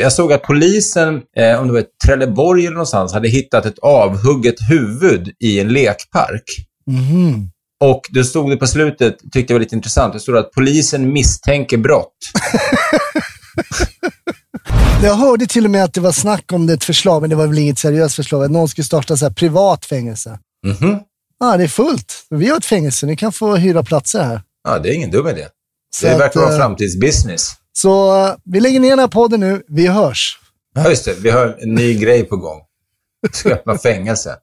Jag såg att polisen, eh, om det var i Trelleborg eller någonstans, hade hittat ett avhugget huvud i en lekpark. Mhm. Och det stod det på slutet, tyckte jag var lite intressant, det stod att polisen misstänker brott. Jag hörde till och med att det var snack om det ett förslag, men det var väl inget seriöst förslag, att någon skulle starta så här privat fängelse. Mhm. Ja, det är fullt. Vi har ett fängelse, ni kan få hyra platser här. Ja, det är ingen dum idé. Så det verkar vara eh, framtidsbusiness. Så eh, vi lägger ner den här podden nu, vi hörs. Ja, just det. Vi har en ny grej på gång. Vi ska öppna fängelse.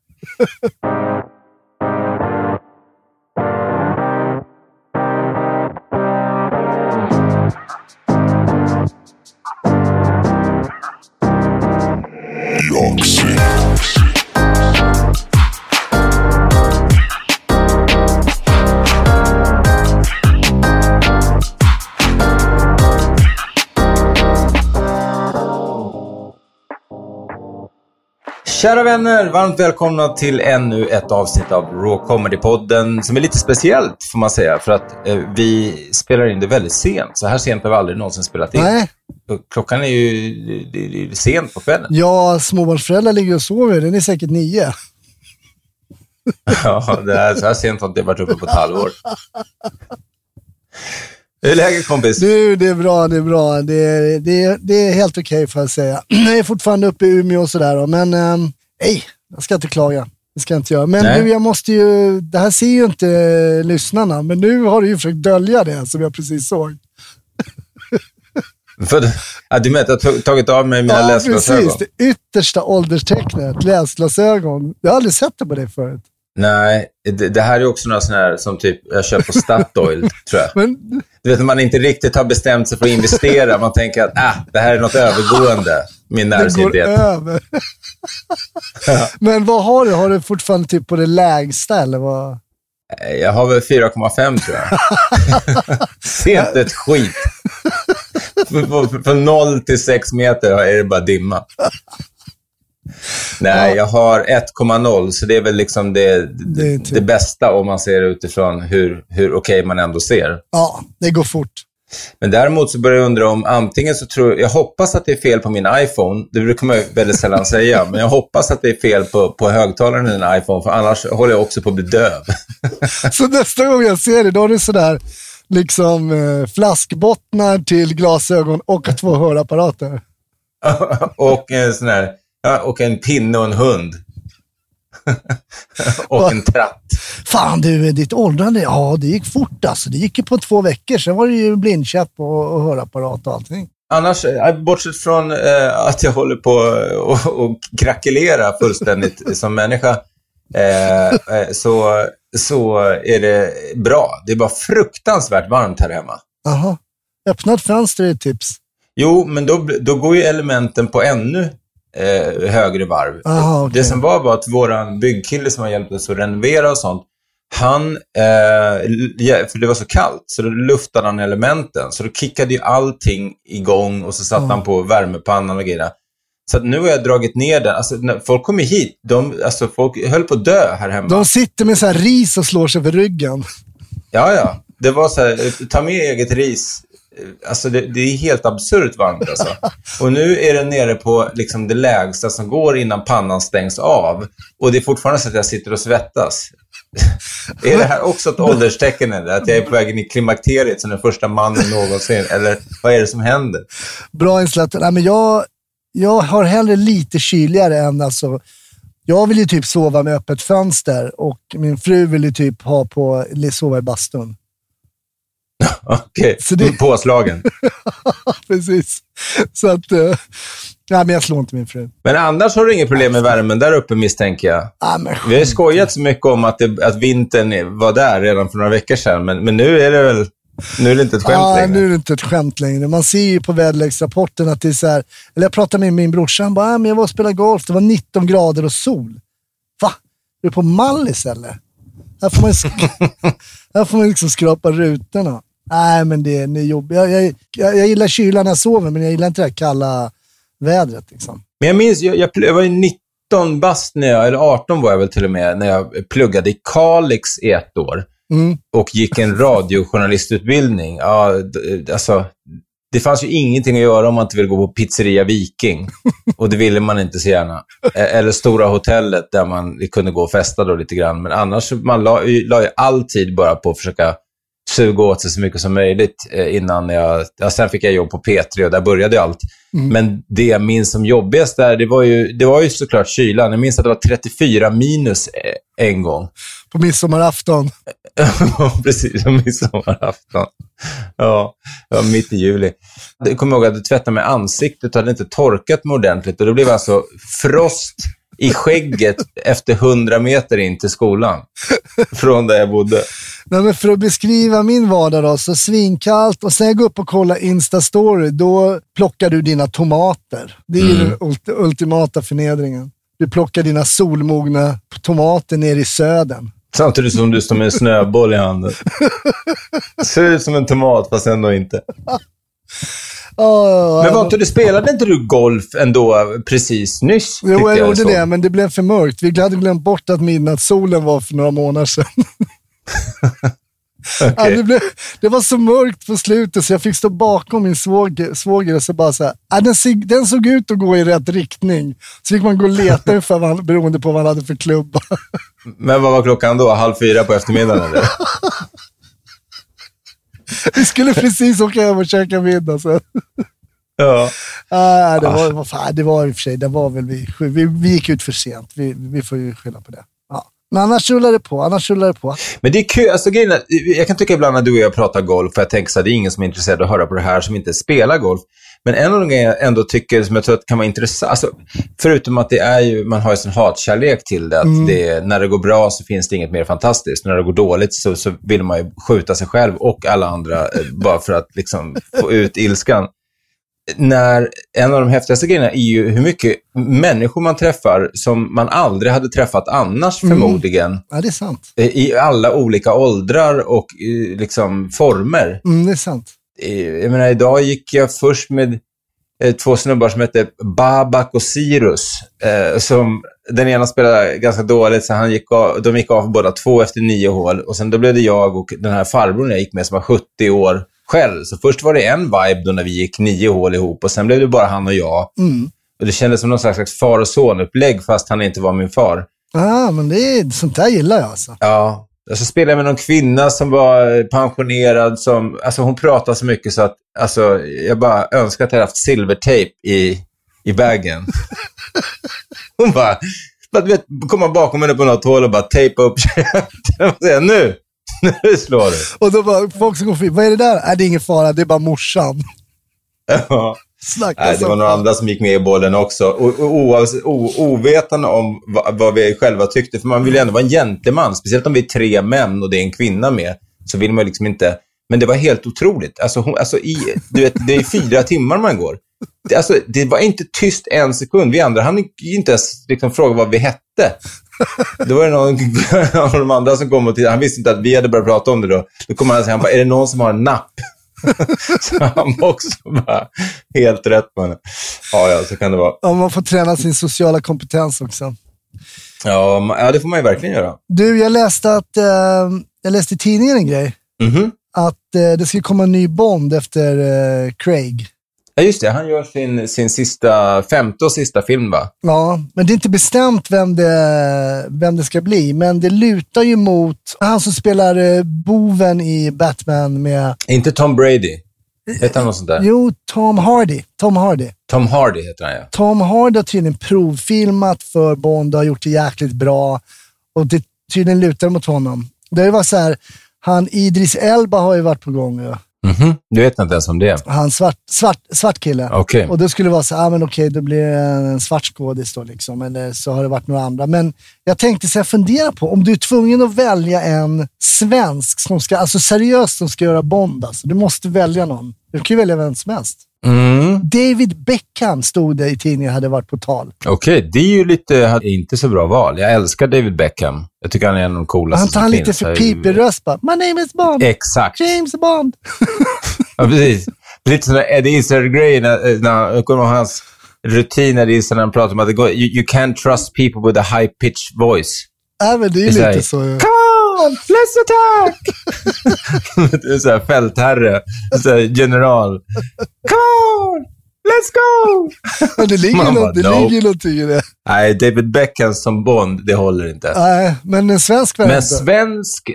Kära vänner, varmt välkomna till ännu ett avsnitt av Raw Comedy-podden som är lite speciellt får man säga för att eh, vi spelar in det väldigt sent. Så här sent har vi aldrig någonsin spelat in. Nej, Klockan är ju det, det är sent på kvällen. ja, småbarnsföräldrar ligger och sover, den är säkert nio. Ja, det här, så här sent har inte jag varit uppe på ett halvår. Hur är läget kompis? Du, det är bra, det är bra. Det är, det det är helt okej får jag säga. Jag är fortfarande uppe i Umeå och sådär, men ehm, nej, jag ska inte klaga. Det ska jag inte göra. Men Nej. nu, jag måste ju, det här ser ju inte lyssnarna, men nu har du ju försökt dölja det som jag precis såg. För, ja, du menar att jag har tagit av mig mina ja, läsglasögon? precis. Det yttersta ålderstecknet, läsglasögon. Jag har aldrig sett det på dig förut. Nej, det, det här är också några sådana här som typ jag köper på Statoil, tror jag. Men Du vet när man inte riktigt har bestämt sig för att investera. Man tänker att ah, det här är något övergående. Min det går över. Men vad har du? Har du fortfarande typ på det lägsta eller vad? Jag har väl 4,5 tror jag. Ser inte ett skit. Från 0 till 6 meter är det bara dimma. Nej, jag har 1,0 så det är väl liksom det, Det det, typ- det bästa om man ser utifrån hur, hur okej man ändå ser. Ja, det går fort. Men däremot så börjar jag undra om antingen så tror jag hoppas att det är fel på min iPhone. Det brukar man ju väldigt sällan säga. Men jag hoppas att det är fel på, på högtalaren i din iPhone. För annars håller jag också på att bli döv. Så nästa gång jag ser det, då har du sådär liksom eh, flaskbottnar till glasögon och två hörapparater. och en sån här, ja, och en pinne och en hund. och en tratt. Fan du, ditt åldrande, ja det gick fort alltså. Det gick ju på två veckor, sen var det ju blindkäpp och, och hörapparat och allting. Annars, eh, bortsett från eh, att jag håller på och, och krackelera fullständigt som människa, eh, eh, så, så är det bra. Det är bara fruktansvärt varmt här hemma. Jaha. Öppna ett fönster är ett tips. Jo, men då, då går ju elementen på ännu eh, högre varv. Aha, okej. Det som var var att våran byggkille som har hjälpt oss att renovera och sånt, han, eh, för det var så kallt, så då luftade han elementen. Så då kickade ju allting igång och så satte Ja. han på värmepannan och grejerna. Så nu har jag dragit ner den. Alltså, folk kommer hit, de, alltså, folk höll på att dö här hemma. De sitter med så här ris och slår sig för ryggen. Ja, ja. Det var så här, ta med eget ris. Alltså det, det är helt absurt varmt alltså. Och nu är den nere på liksom det lägsta som går innan pannan stängs av. Och det är fortfarande så att jag sitter och svettas. Är det här också ett ålderstecken? Eller? Att jag är på väg in i klimakteriet som den första mannen någonsin? Eller vad är det som händer? Bra insläpp. Nej, men jag, jag har hellre lite kyligare än alltså... Jag vill ju typ sova med öppet fönster och min fru vill ju typ ha på, sova i bastun. Okej, Så det- påslagen. Precis. Så att... Uh, nej, men jag slår inte min fru. Men annars har du inget problem med värmen där uppe misstänker jag. Ah, Vi har skojat så mycket om att, det, att vintern var där redan för några veckor sedan, men, men nu är det väl nu är det inte ett skämt ah, längre. nu är det inte ett skämt längre. Man ser ju på väderleksrapporten att det är så här... Eller jag pratade med min brorsa, han bara, ah, men jag var och spelade golf, det var 19 grader och sol. Va? Är du på Mallis eller? Här får man, här får man liksom skrapa rutorna. Nej, men det, det är jobbigt. Jag, jag, jag, jag gillar kylan när jag sover, men jag gillar inte det här kalla vädret. Liksom. Men jag minns, jag, jag, var ju 19 bast när jag, eller 18 var jag väl till och med, när jag pluggade i Kalix i ett år. Mm. och gick en radiojournalistutbildning. Ja, alltså, det fanns ju ingenting att göra om man inte ville gå på Pizzeria Viking. Och det ville man inte så gärna. Eh, Eller Stora Hotellet där man kunde gå och festa då lite grann. Men annars, man la, la ju all tid bara på att försöka suga åt sig så mycket som möjligt eh, innan jag... Ja, sen fick jag jobb på P3 och där började allt. Men det jag minns som jobbigast där, det var, ju, det var ju såklart kylan. Jag minns att det var 34 minus eh, en gång. På midsommarafton. Precis. Som midsommarafton. Ja, ja, mitt i juli. Jag kommer ihåg att jag tvättade med ansiktet och hade inte torkat mig ordentligt. Och det blev alltså frost i skägget efter 100 meter in till skolan. Från där jag bodde. Nej, men för att beskriva min vardag då, så svinkallt och sen jag går upp och kollar Insta-story, då plockar du dina tomater. Det är ju den ult- ultimata förnedringen. Du plockar dina solmogna tomater ner i södern. Samtidigt som du står med en snöboll i handen. Ser ut som en tomat, fast ändå inte. Oh, Men var inte, du spelade inte du golf ändå precis nyss? Jo, tyckte jag gjorde det, men det blev för mörkt. Vi hade glömt bort att midnattssolen var för några månader sedan. Ja, Okej. det, blev, det var så mörkt på slutet så jag fick stå bakom min svåger, svåger och så bara så här, ja, den, den såg ut att gå i rätt riktning. Så fick man gå och leta för vad, beroende på vad han hade för klubba. Men vad var klockan då? Halv fyra på eftermiddagen eller? Vi skulle precis åka hem och käka middag. Så. Ja. Ah, det, var, vad fan, det var i och för sig, det var väl vi, sju- vi, vi gick ut för sent. Vi, vi får ju skylla på det. Ja. Men annars rullar det på. Annars rullar det på. Men det är kul. Alltså, grejen jag kan tycka ibland när du och jag pratar golf, för jag tänker så här, det är ingen som är intresserad av att höra på det här som inte spelar golf. Men en av de grejer jag ändå tycker som jag tror att kan vara intressant, alltså, förutom att det är ju, man har ju sån hatkärlek till det, att det, när det går bra så finns det inget mer fantastiskt. När det går dåligt så, så vill man ju skjuta sig själv och alla andra eh, bara för att liksom få ut ilskan. När, en av de häftigaste grejerna är ju hur mycket människor man träffar som man aldrig hade träffat annars förmodligen Ja, det är sant. i alla olika åldrar och eh, liksom former. Mm, det är sant. Jag menar, idag gick jag först med eh, två snubbar som hette Babak och Sirus. Eh, som, den ena spelade ganska dåligt, så han gick av, de gick av båda två efter nio hål. Och sen då blev det jag och den här farbrorn jag gick med som var 70 år själv. Så först var det en vibe då när vi gick nio hål ihop och sen blev det bara han och jag. Mm. Och det kändes som någon slags far och son-upplägg fast han inte var min far. Ja, men det är, sånt där gillar jag alltså. Ja. Och så spelade med någon kvinna som var pensionerad. Som, alltså hon pratade så mycket så att alltså, jag bara önskar att jag hade haft silvertejp i, i bagen. hon bara, du vet, komma bakom henne på något hål och bara tejpa upp käften nu, nu slår du. Och då bara, folk som går förbi, vad är det där? Nej, det är ingen fara, det är bara morsan. Ja. Nej, det var några andra som gick med i bollen också. Och, oavs- o, ovetande om vad, vad vi själva tyckte. För man vill ju ändå vara en gentleman. Speciellt om vi är tre män och det är en kvinna med. Så vill man liksom inte... Men det var helt otroligt. Alltså, hon, alltså i, du vet, det är fyra timmar man går. Det, alltså, det var inte tyst en sekund. Vi andra hann inte ens liksom fråga vad vi hette. Då var det någon av de andra som kom och tittade. Han visste inte att vi hade börjat prata om det då. Då kom han och sa, han bara, är det någon som har en napp? så han var också bara helt rätt henne. Ja, ja, så kan det vara. Ja, man får träna sin sociala kompetens också. Ja, ja det får man ju verkligen göra. Du, jag läste att, eh, jag läste i tidningen en grej. Mhm. Att eh, det ska komma en ny Bond efter eh, Craig. Ja, just det. Han gör sin, sin sista, femte och sista film, va? Ja, men det är inte bestämt vem det, vem det ska bli. Men det lutar ju mot han som spelar eh, boven i Batman med... Inte Tom Brady. Heter han något sånt där? Jo, Tom Hardy. Tom Hardy. Tom Hardy heter han, ja. Tom Hardy har tydligen provfilmat för Bond och har gjort det jäkligt bra. Och det tydligen lutar mot honom. Det varit så här, han Idris Elba har ju varit på gång. Ja. Mhm. Du vet inte ens om det? Han svart, svart, svart kille. Okej. Och då skulle det vara så ah, men okej, då blir det en svart skådis då liksom. Eller så har det varit några andra. Men jag tänkte så här, fundera på, om du är tvungen att välja en svensk, som ska, alltså seriöst, som ska göra Bond. Alltså. Du måste välja någon. Du kan ju välja vem som helst. Mm. David Beckham stod det i tidningen, hade varit på tal. Okej, det är ju lite, inte så bra val. Jag älskar David Beckham. Jag tycker han är en av de coolaste Han tar som lite finns. för pipig röst bara. My name is Bond. Exakt. James Bond. Ja, precis. Lite där Eddie Izzard-grej, när, när, jag kommer ihåg hans rutiner i när han pratar om att det går, you, you can't trust people with a high-pitched voice. Ja, men det är här, lite så. ja. On, let's attack! det är så här fältherre, så här general. Come on, let's go! Men det ligger, Man något, bara, det no. ligger någonting i det. Nej, David Beckham som Bond, det håller inte. Nej, men en svensk Men variant. svensk,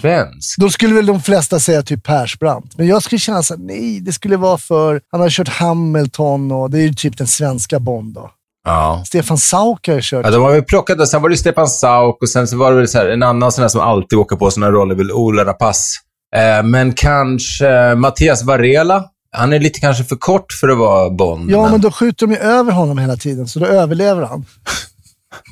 svensk. Då skulle väl de flesta säga typ Persbrandt. Men jag skulle känna så här, nej, det skulle vara för... Han har kört Hamilton och det är ju typ den svenska Bond då. Ja. Stefan Sauk har ju kört. Ja, de har väl plockat och sen var det Stefan Sauk och sen så var det väl så här, en annan sån som alltid åker på såna roller, väl Ola Rapace. Eh, men kanske Mattias Varela. Han är lite kanske för kort för att vara Bond. Ja, men då skjuter de ju över honom hela tiden, så då överlever han.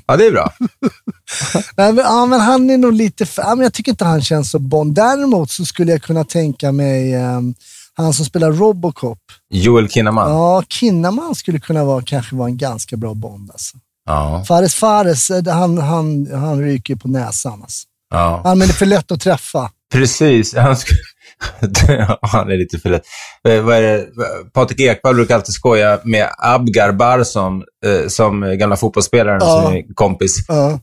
ja, det är bra. Nej, men, ja, men han är nog lite... För, ja, men jag tycker inte han känns så Bond. Däremot så skulle jag kunna tänka mig ehm, han som spelar Robocop. Joel Kinnaman. Ja, Kinnaman skulle kunna vara, kanske vara en ganska bra Bond. Alltså. Ja. Fares Fares, eh, han, han, han ryker på näsan. Alltså. ja. Han är för lätt att träffa. Precis. Han, sk- han är lite för lätt. Eh, vad är det? Patrik Ekwall brukar alltid skoja med Abgar Barsom, eh, som gamla fotbollsspelaren Ja. som är kompis. Ja.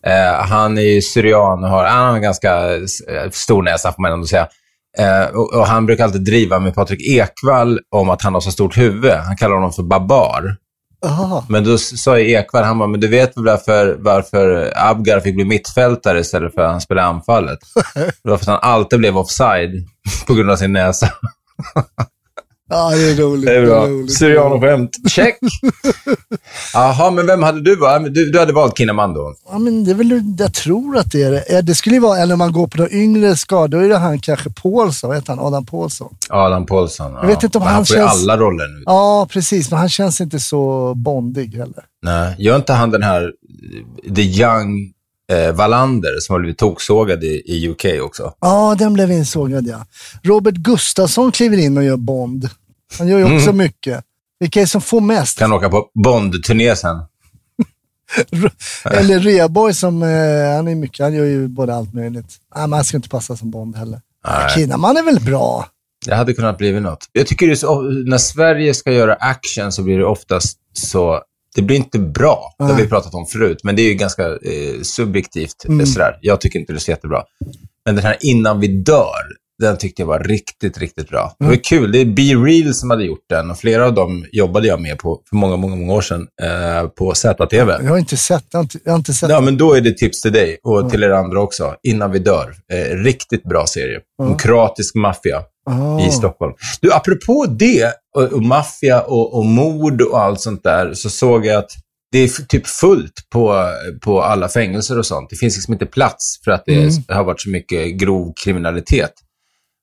Han är ju syrian och har, han har en ganska stor näsa, får man ändå säga. Eh, och, och han brukar alltid driva med Patrik Ekwall om att han har så stort huvud. Han kallar honom för Babar. Aha. Men då sa Ekwall, han bara, men du vet väl varför, varför Abgar fick bli mittfältare istället för att han spelade anfallet? Det var för att han alltid blev offside på grund av sin näsa. Ja, det är roligt. Det är bra. Syriano-skämt. Check! Jaha, men vem hade du valt? Du, du hade valt Kinnaman då? Ja, men det är väl, jag tror att det är det. Eh, Det skulle ju vara, eller om man går på de yngre skador, då är det han kanske Paulsson, vad heter han? Adam Paulsson. Adam Paulsson. Jag vet inte om Men han han får känns- alla roller nu. Ja, precis. Men han känns inte så bondig heller. Nej, gör inte han den här eh, The Young eh, Wallander som har blivit toksågad i, i UK också? Ja, den blev insågad ja. Robert Gustafsson kliver in och gör Bond. Han gör ju också mycket. Vilka är det som får mest? Kan åka på Bond-turné sen. Eller Rheborg som, eh, han är mycket, han gör ju både allt möjligt. Nej, men han ska inte passa som Bond heller. Kinnaman är väl bra? Det hade kunnat bli något. Jag tycker det så, när Sverige ska göra action så blir det oftast så... Det blir inte bra. Det har vi pratat om förut, men det är ju ganska eh, subjektivt. Mm. Sådär. Jag tycker inte det är så jättebra. Men den här Innan vi dör, den tyckte jag var riktigt, riktigt bra. Det Mm. var kul. Det är Be Real som hade gjort den och flera av dem jobbade jag med på för många, många, många år sedan eh, på ZTV. Jag har inte sett, jag har inte, jag har inte sett Ja, den. men då är det tips till dig och till er andra också. Innan vi dör. Eh, riktigt bra serie. Om kroatisk maffia Ah. i Stockholm. Du, apropå det, och, och maffia och, och mord och allt sånt där, så såg jag att det är typ fullt på, på alla fängelser och sånt. Det finns liksom inte plats för att det Mm. har varit så mycket grov kriminalitet.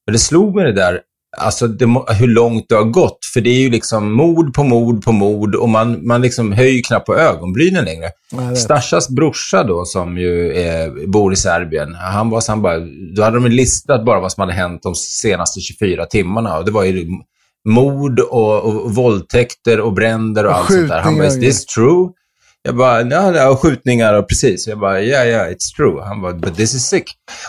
Men det slog mig det där, alltså det, hur långt det har gått. För det är ju liksom mord på mord på mord och man, man liksom höjer knappt på ögonbrynen längre. Stashas brorsa då, som ju är, bor i Serbien, han var så han bara, då hade de listat bara vad som hade hänt de senaste 24 timmarna. Och det var ju mord och, och våldtäkter och bränder och, Och allt sånt där. Han bara, is this true? Jag bara, ja, ja, skjutningar och precis. Jag bara, ja, ja, it's true. Han bara, but this is sick.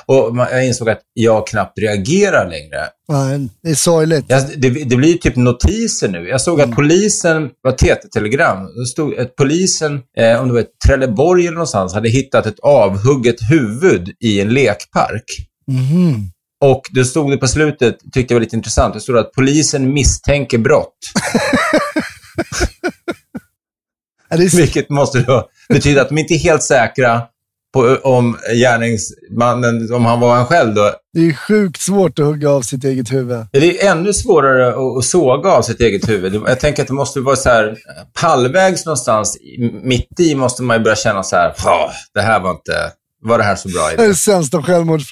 Och jag insåg att jag knappt reagerar längre. Nej, det är sorgligt. Jag, det, det blir typ notiser nu. Jag såg Mm. att polisen, var TT-telegram, det stod att polisen, eh, om det var Trelleborg eller någonstans, hade hittat ett avhugget huvud i en lekpark. Mhm. Och det stod det på slutet, tyckte jag var lite intressant, det stod att polisen misstänker brott. Vilket måste då betyda att de inte är helt säkra på om gärningsmannen, om han var han själv då. det är sjukt svårt att hugga av sitt eget huvud. Det är ännu svårare att, att såga av sitt eget huvud. Jag tänker att det måste vara så här, halvvägs någonstans, mitt i måste man ju börja känna så här, "Åh, det här var inte, var det här så bra Det är idé? det sämsta självmords...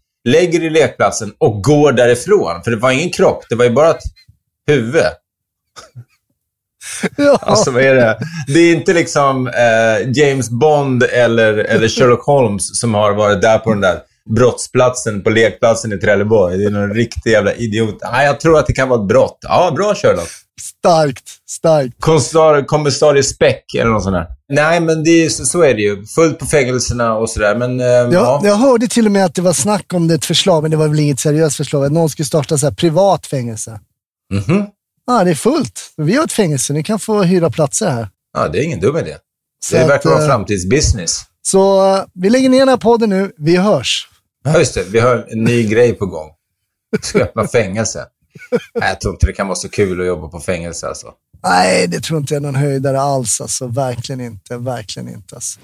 lägger i lekplatsen och går därifrån. För det var ingen kropp, det var ju bara ett huvud. Ja. Alltså vad är det? Det är inte liksom eh, James Bond eller, eller Sherlock Holmes som har varit där på den där brottsplatsen på lekplatsen i Trelleborg. Det är någon riktig jävla idiot. Nej, jag tror att det kan vara ett brott. Ja, bra Sherlock. Starkt, starkt. Kommissarie Speck eller något sånt där. Nej, men det är, så, är det ju. Fullt på fängelserna och sådär. Men eh, Jag, ja. jag hörde till och med att det var snack om det ett förslag, men det var väl inget seriöst förslag. Att någon skulle starta så här privat fängelse. Mhm. Ja, det är fullt. Vi har ett fängelse. Ni kan få hyra platser här. ja, det är ingen dum idé. Så det att, verkar vara eh, framtidsbusiness. Så vi lägger ner den här podden nu. Vi hörs. Ja, just det. Vi har en ny grej på gång. Vi ska öppna fängelse. Nej, jag tror inte det kan vara så kul att jobba på fängelse alltså. Nej, det tror inte jag är någon höjdare alls. Alltså. Verkligen inte. Verkligen inte. Alltså.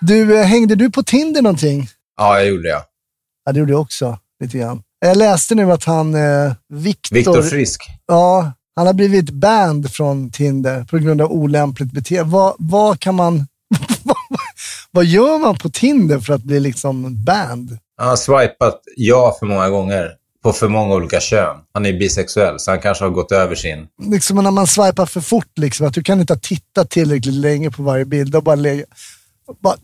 Du, eh, hängde du på Tinder någonting? Ja, jag gjorde det. Ja. Ja, det gjorde jag också. Lite grann. Jag läste nu att han, eh, Viktor... Viktor Frisk. Ja, han har blivit banned från Tinder på grund av olämpligt beteende. Vad, vad kan man... vad gör man på Tinder för att bli liksom banned? Han har swipat ja för många gånger. På för många olika kön. Han är bisexuell, så han kanske har gått över sin... Liksom när man swipar för fort, liksom, att du kan inte ha tittat tillräckligt länge på varje bild. Och bara lägga... Bara...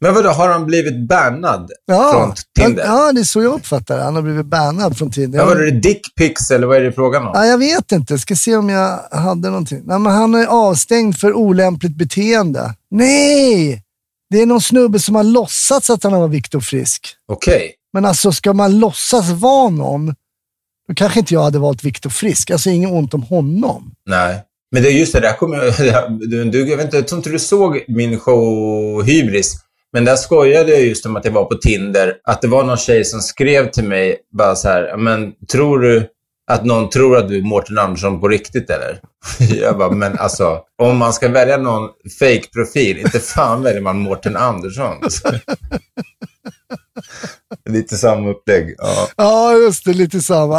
Men vadå, har han blivit bannad Ja, från Tinder? Ja, ja, det är så jag uppfattar det. Han har blivit bannad från Tinder. Men var det dickpics eller vad är det frågan om? Ja, jag vet inte. Ska se om jag hade någonting. Nej, men han är avstängd för olämpligt beteende. Nej! Det är någon snubbe som har låtsats att han var Viktor Frisk. Okej. Men alltså, ska man låtsas vara någon, då kanske inte jag hade valt Viktor Frisk. Alltså, inget ont om honom. Nej. Men det är just det, där kommer jag... Du, du, jag, vet inte, jag tror inte du såg min show Hybris. Men där skojade jag just om att jag var på Tinder. Att det var någon tjej som skrev till mig bara så här, men tror du att någon tror att du är Mårten Andersson på riktigt eller? Jag bara, men alltså, om man ska välja någon fake-profil, inte fan väljer man Mårten Andersson. Lite samma upplägg. Ja. Ja, just det. Lite samma.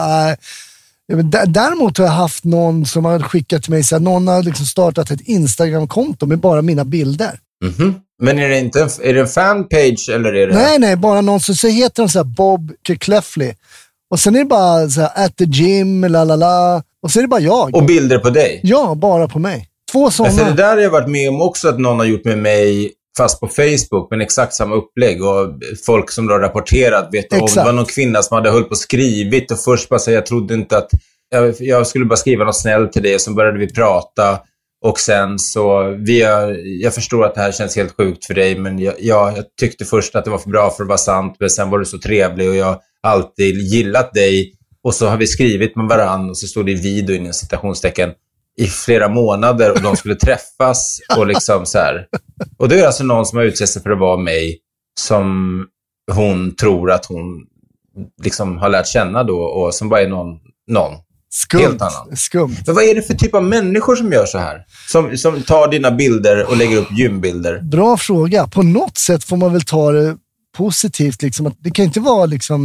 Dä- Däremot har jag haft någon som har skickat till mig, så någon har liksom startat ett Instagram-konto med bara mina bilder. Mhm. Men är det inte en, är det en fanpage eller är det... Nej, nej, bara någon som så heter de så Bob Kirkleffley. Och sen är det bara så här, at the gym, la la la. Och så är det bara jag. Och bilder på dig? Ja, bara på mig. Två sådana. för det där har jag varit med om också att någon har gjort med mig, fast på Facebook, men exakt samma upplägg. Och folk som då har rapporterat vet om, det var någon kvinna som hade hållit på och skrivit och först bara säga jag trodde inte att jag, jag skulle bara skriva något snällt till dig och så började vi prata. Och sen så, vi har, jag förstår att det här känns helt sjukt för dig, men jag, jag, jag tyckte först att det var för bra för att vara sant, men sen var du så trevlig och jag har alltid gillat dig. Och så har vi skrivit med varandra och så stod det i video inom citationstecken i flera månader och de skulle träffas och liksom så här. Och det är alltså någon som har utsett sig för att vara mig som hon tror att hon liksom har lärt känna då och som bara är någon, någon Skumt. helt annan. Skumt. Men vad är det för typ av människor som gör så här? Som, som tar dina bilder och lägger upp gymbilder? Bra fråga. På något sätt får man väl ta det positivt. Liksom. Att Det kan inte vara liksom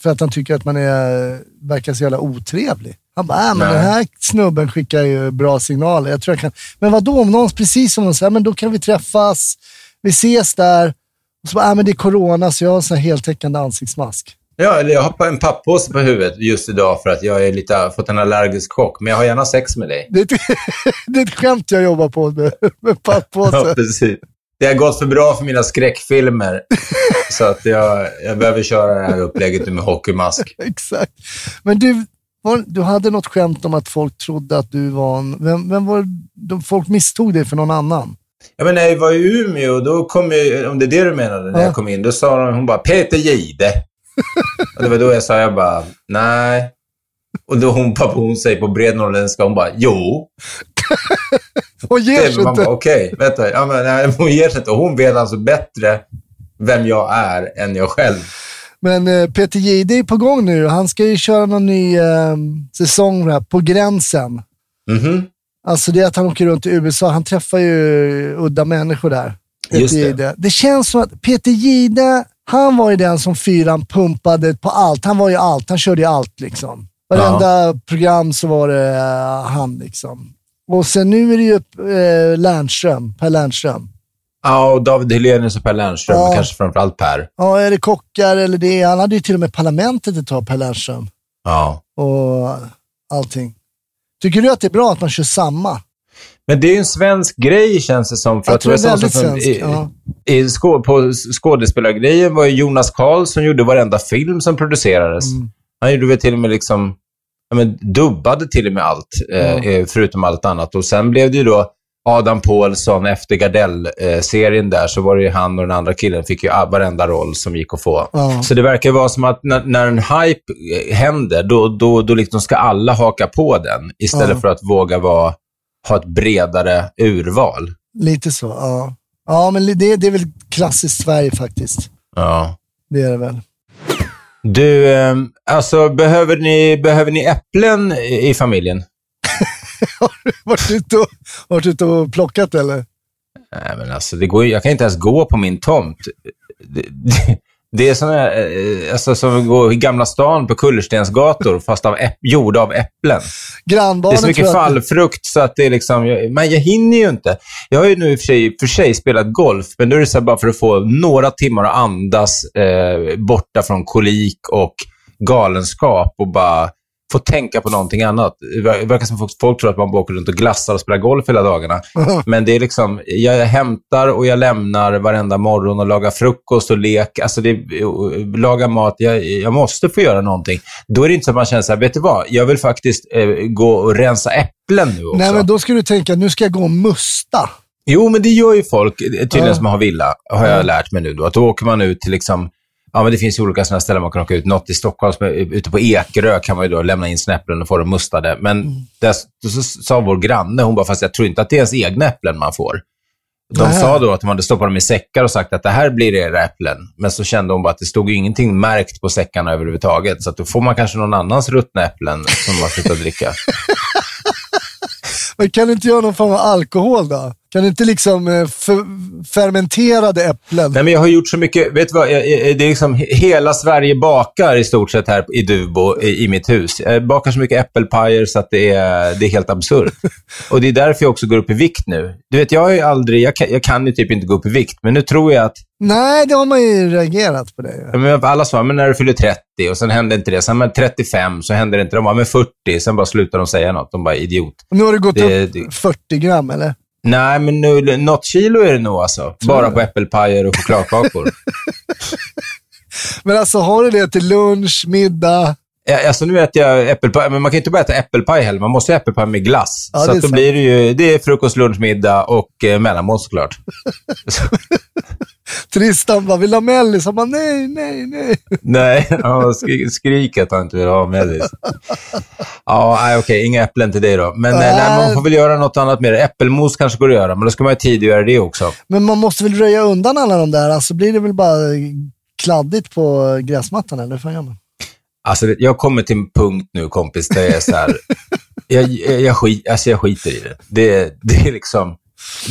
för att han tycker att man är, verkar så jävla otrevlig. Han bara, äh, men Nej. den här snubben skickar ju bra signaler. Jag tror jag kan... Men vad då om någon, precis som någon säger, men då kan vi träffas, vi ses där. Och så bara, äh, men det är corona så jag har en sån här heltäckande ansiktsmask. Ja, eller jag har en pappåse på huvudet just idag för att jag är lite, har fått en allergisk chock. Men jag har gärna sex med dig. Det är ett, det är ett skämt jag jobbar på med, med Ja, pappåse. precis. Det har gått för bra för mina skräckfilmer. så att jag, jag behöver köra det här upplägget med hockeymask. Exakt. Men du, var, du hade något skämt om att folk trodde att du var en... Vem, vem var de, Folk misstog dig för någon annan. Ja, men när jag var i Umeå, då kom jag, om det är det du menade, när Ja. jag kom in, då sa hon, hon bara Peter Gide. och det var då jag sa, jag bara, nej. Och då hon hon säger på bred norrländska, hon bara, jo. Och ger sig bara, inte. okej, vänta. Ja, men, nej, hon ger sig inte. Och hon vet alltså bättre vem jag är än jag själv. Men eh, Peter Jihde är på gång nu. Han ska ju köra någon ny eh, säsong här, på gränsen. Mhm. Alltså det är att han åker runt i USA. Han träffar ju udda människor där. Peter Just det. Det känns som att Peter Jihde, han var ju den som fyran pumpade på allt. Han var ju allt. Han körde ju allt liksom. Varenda program så var det eh, han liksom. Och sen nu är det ju eh, Lernström, Per Lernström. Ja, och David Hellenius och Per Lernström, Ja. men kanske framförallt Per. Ja, är det kockar eller det? Han hade ju till och med Parlamentet ett tag, Per Lernström. Ja. Och allting. Tycker du att det är bra att man kör samma? Men det är ju en svensk grej känns det som. För Jag att tror det är väldigt som- svensk, I, ja. i skå, på skådespelargrejen var ju Jonas Karl som gjorde varenda film som producerades. Mm. Han gjorde väl till och med liksom, men dubbade till och med allt, eh, eh, förutom allt annat. Och sen blev det ju då Adam Pålsson, efter Gardell-serien där, så var det ju han och den andra killen fick ju varenda roll som gick att få. Ja. Så det verkar vara som att när, när en hype eh, händer, då, då, då liksom ska alla haka på den, istället Ja. för att våga vara, ha ett bredare urval. Lite så, ja. Ja, men det, det är väl klassiskt Sverige faktiskt. Ja. Det är det väl. Du, eh, alltså behöver ni, behöver ni äpplen i familjen? Varit ute och, varit ute och plockat eller? Nej, men alltså, det går, jag kan inte ens gå på min tomt. Det, det, det är här, eh, alltså, som att gå i Gamla stan på kullerstensgator, fast av äpp, gjorda av äpplen. Det är Grannbarnen så mycket fallfrukt så att det är liksom, jag, men jag hinner ju inte. Jag har ju nu i och för sig, för sig spelat golf, men då är det så bara för att få några timmar att andas eh, borta från kolik och galenskap och bara få tänka på någonting annat. Det ver- det verkar som folk, folk tror att man bara åker runt och glassar och spelar golf hela dagarna. Men det är liksom, jag hämtar och jag lämnar varenda morgon och lagar frukost och lek. Alltså det, laga mat, jag, jag måste få göra någonting. Då är det inte så att man känner så här, vet du vad, jag vill faktiskt eh, gå och rensa äpplen nu också. Nej, men då ska du tänka, nu ska jag gå och musta. Jo, men det gör ju folk, eh, tydligen Ja. som har villa, har jag lärt mig nu då. Att då åker man ut till liksom, ja men det finns ju olika sådana ställen man kan åka ut. Något i Stockholm, som är, ute på Ekerö kan man ju då lämna in sina äpplen och få dem mustade. Men Mm. där, då så sa vår granne, hon bara, fast jag tror inte att det är ens egna äpplen man får. De Nähä. sa då att de hade stoppat dem i säckar och sagt att det här blir era äpplen. Men så kände hon bara att det stod ju ingenting märkt på säckarna överhuvudtaget. Så att då får man kanske någon annans ruttna äpplen som man slutar dricka. Men kan du inte göra någon form av alkohol då? Kan du inte liksom eh, fer- fermenterade äpplen? Nej, men jag har gjort så mycket. Vet du vad? Det är liksom he- hela Sverige bakar i stort sett här i Dubo, i, mitt hus. Jag bakar så mycket äppelpajer så att det är, det är helt absurt. Och det är därför jag också går upp i vikt nu. Du vet, jag har aldrig, jag kan, jag kan ju typ inte gå upp i vikt, men nu tror jag att Nej, det har man ju reagerat på det. Ja, men alla svarar, men när du fyller 30 och sen händer inte det. Sen men 35 så händer det inte. De bara, men 40. Sen bara slutar de säga något. De bara, idiot. Och nu har du gått Det- upp det- 40 gram, eller? Nej, men nu, något kilo är det nog alltså. Bara på äppelpajer och chokladkakor. Men alltså, har du det till lunch, middag? Alltså nu äter jag äppelpaj, men man kan inte bara äta äppelpaj heller. Man måste ha äppelpaj med glass. Ja, så då sant. blir det ju, det är frukost, lunch, middag och eh, mellanmål såklart. Tristan bara, vill du ha mellis? Han bara, nej, nej, nej. Nej, ja, skri skrik att han inte vill ha mellis. Ja, nej, okej, inga äpplen till dig då. Men eh, nej, man får väl göra något annat med det. Äppelmos kanske går att göra, men då ska man ha tid att göra det också. Men man måste väl röja undan alla de där, alltså blir det väl bara kladdigt på gräsmattan eller hur fan gör man? Alltså, jag kommer till en punkt nu, kompis, där jag är så här... jag, jag, jag, skit, alltså, jag skiter i det. det. Det är liksom...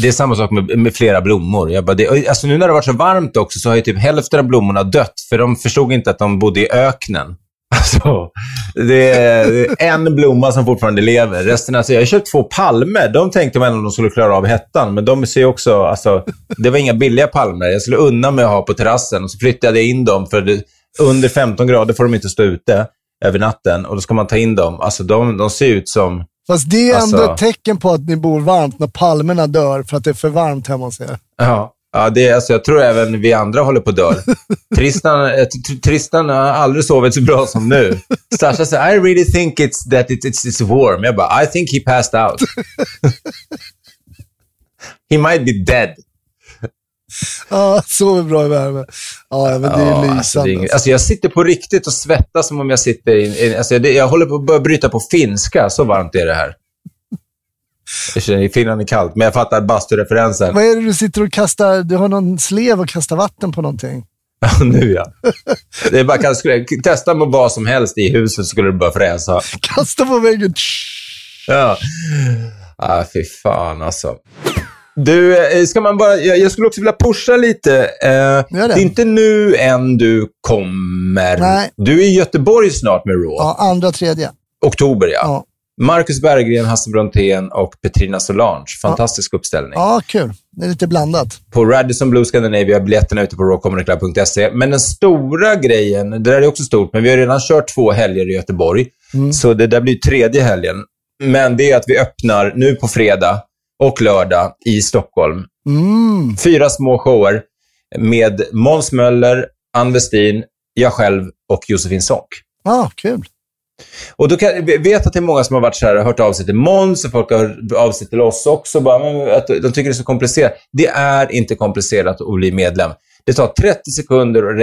Det är samma sak med, med flera blommor. Jag bara, det, alltså nu när det har varit så varmt också så har ju typ hälften av blommorna dött, för de förstod inte att de bodde i öknen. Alltså, det är, det är en blomma som fortfarande lever. Resten, alltså, jag har köpt två palmer. De tänkte man att de skulle klara av hettan, men de ser också, alltså, det var inga billiga palmer. Jag skulle unna mig att ha på terrassen och så flyttade jag in dem, för det, under 15 grader får de inte stå ute över natten och då ska man ta in dem. Alltså, de, de ser ut som... Fast det är ändå Alltså- ett tecken på att ni bor varmt när palmerna dör för att det är för varmt hemma hos er. Ja, ja det, är- alltså, jag tror även vi andra håller på att dö. Tristan, eh, Tr- Tristan har aldrig sovit så bra som nu. Sasha säger, I really think it's that it, it's, it's warm. Jag bara, I think he passed out. he might be dead. Ja, sover bra i värme. Ja, men det är Ja, lysande. alltså, är alltså, jag sitter på riktigt och svettas som om jag sitter i... alltså, det, jag håller på att börja bryta på finska, så varmt är det här. Jag känner, I Finland är kallt, men jag fattar bastureferensen. Vad är det du sitter och kastar? Du har någon slev och kastar vatten på någonting. Ja, nu ja. Det är bara, kan, skulle, testa med vad som helst i huset så skulle det bara fräsa. Kasta på väggen. Ja. Ah, fy fan alltså. Du, eh, ska man bara, jag, skulle också vilja pusha lite. Eh, det. Det. är inte nu än du kommer. Nej. Du är i Göteborg snart med Raw. Ja, andra, tredje. Oktober, ja. Ja. Marcus Berggren, Hasse Brontén och Petrina Solange. Fantastisk uppställning. Ja, kul. Det är lite blandat. På Radisson Blue Scandinavia, biljetterna ute på rawcomedyclub.se. Men den stora grejen, det där är också stort, men vi har redan kört två helger i Göteborg. Så det där blir tredje helgen. Men det är att vi öppnar nu på fredag och lördag i Stockholm. Mm. Fyra små shower med Måns Möller, Ann Westin, jag själv och Josefin Sonck. Ja, kul. Och då kan, jag vet att det är många som har varit så här, hört av sig till Måns och folk har hört av sig till oss också. Bara, att de tycker det är så komplicerat. Det är inte komplicerat att bli medlem. Det tar 30 sekunder att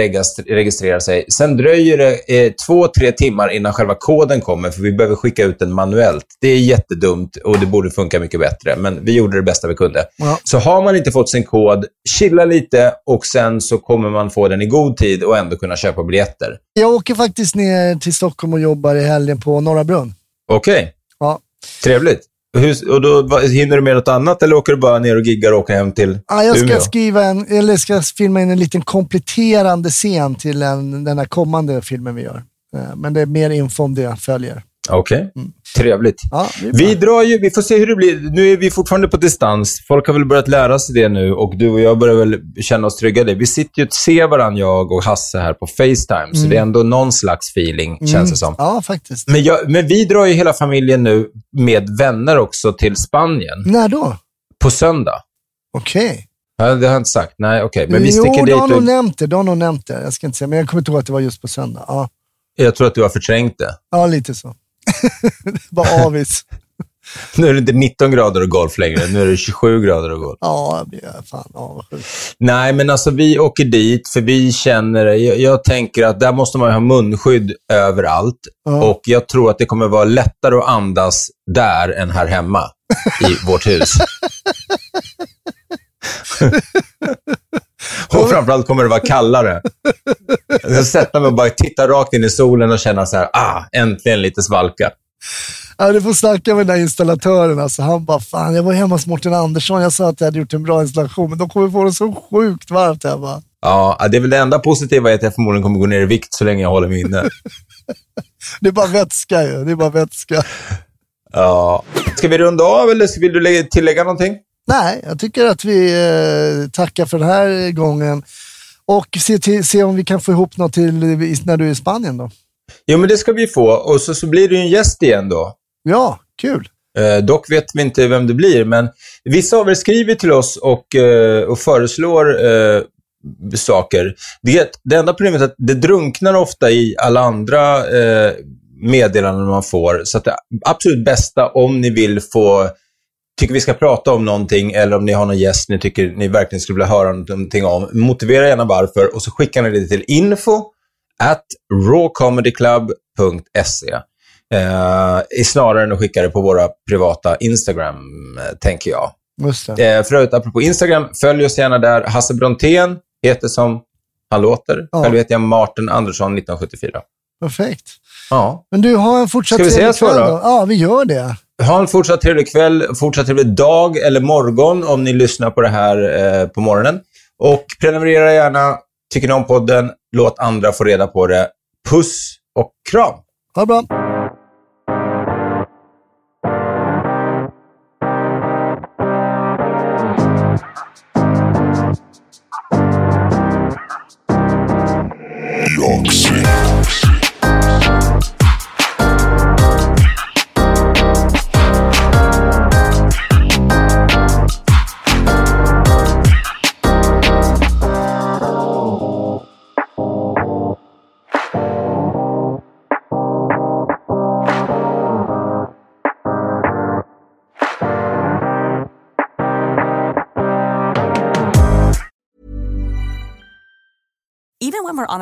registrera sig. Sen dröjer det eh, två, tre timmar innan själva koden kommer, för vi behöver skicka ut den manuellt. Det är jättedumt och det borde funka mycket bättre, men vi gjorde det bästa vi kunde. Ja. Så har man inte fått sin kod, chilla lite och sen så kommer man få den i god tid och ändå kunna köpa biljetter. Jag åker faktiskt ner till Stockholm och jobbar i helgen på Norra Brunn. Okej. Ja. Trevligt. Hur, och då, hinner du med något annat eller åker du bara ner och giggar och åker hem till Ja, jag ska Umeå? skriva en, eller ska filma in en liten kompletterande scen till en, den här kommande filmen vi gör. Eh, Men det är mer info om det följer. Okej. Trevligt. Ja, det är Vi drar ju, vi får se hur det blir. Nu är vi fortfarande på distans. Folk har väl börjat lära sig det nu och du och jag börjar väl känna oss trygga i det. Vi sitter ju och ser varandra, jag och Hasse här på Facetime, så det är ändå någon slags feeling, känns det som. Ja, faktiskt. Men, jag, men vi drar ju hela familjen nu med vänner också till Spanien När då? på söndag. Okej. Ja, det har jag inte sagt. Nej, okej. Men vi jo, sticker du har dit nog nämnt det. Du har nog nämnt det. Jag ska inte säga, men jag kommer inte ihåg att det var just på söndag. Ja, jag tror att du har förträngt det. ja lite så. Bara avis. Nu är det inte 19 grader och golf längre. Nu är det 27 grader och golf. Ja, jag blir fan avundsjuk. Nej, men alltså vi åker dit för vi känner, jag, jag tänker att där måste man ha munskydd överallt. Ja. Och jag tror att det kommer vara lättare att andas där än här hemma i vårt hus. och framförallt kommer det vara kallare. Jag ska sätta mig och bara titta rakt in i solen och känna så här, ah, äntligen lite svalka. Ja, du får snacka med den där installatören. Alltså, han bara, fan jag var hemma hos Mårten Andersson. Jag sa att jag hade gjort en bra installation, men de kommer få det så sjukt varmt hemma. Ja, det är väl det enda positiva är att jag förmodligen kommer gå ner i vikt så länge jag håller mig inne. Det är bara vätska ju. Det är bara vätska. Ja. Ska vi runda av eller vill du lägga- tillägga någonting? Nej, jag tycker att vi eh, tackar för den här gången. Och se, till, se om vi kan få ihop något till när du är i Spanien då. Jo, men det ska vi få. Och så, så blir ju en gäst igen då. Ja, kul. Eh, dock vet vi inte vem det blir, men vissa av er skriver till oss och, eh, och föreslår eh, saker. Det, det enda problemet är att det drunknar ofta i alla andra eh, meddelanden man får. Så att det absolut bästa om ni vill få tycker vi ska prata om någonting eller om ni har någon gäst ni tycker ni verkligen skulle vilja höra någonting om. Motivera gärna varför och så skickar ni det till info at rawcomedyclub.se. Eh, snarare än att skicka det på våra privata Instagram, tänker jag. Just det. Eh, för övrigt, apropå Instagram, följ oss gärna där. Hasse Brontén heter som han låter. Ja. Själv heter jag Martin Andersson 1974. Perfekt. Ja. Men du, har en fortsatt Ska vi trevlig ses då, kväll då? Ja, vi gör det. Ha en fortsatt trevlig kväll, fortsatt trevlig dag eller morgon om ni lyssnar på det här eh, på morgonen. Och prenumerera gärna. Tycker ni om podden, låt andra få reda på det. Puss och kram! Ha det bra.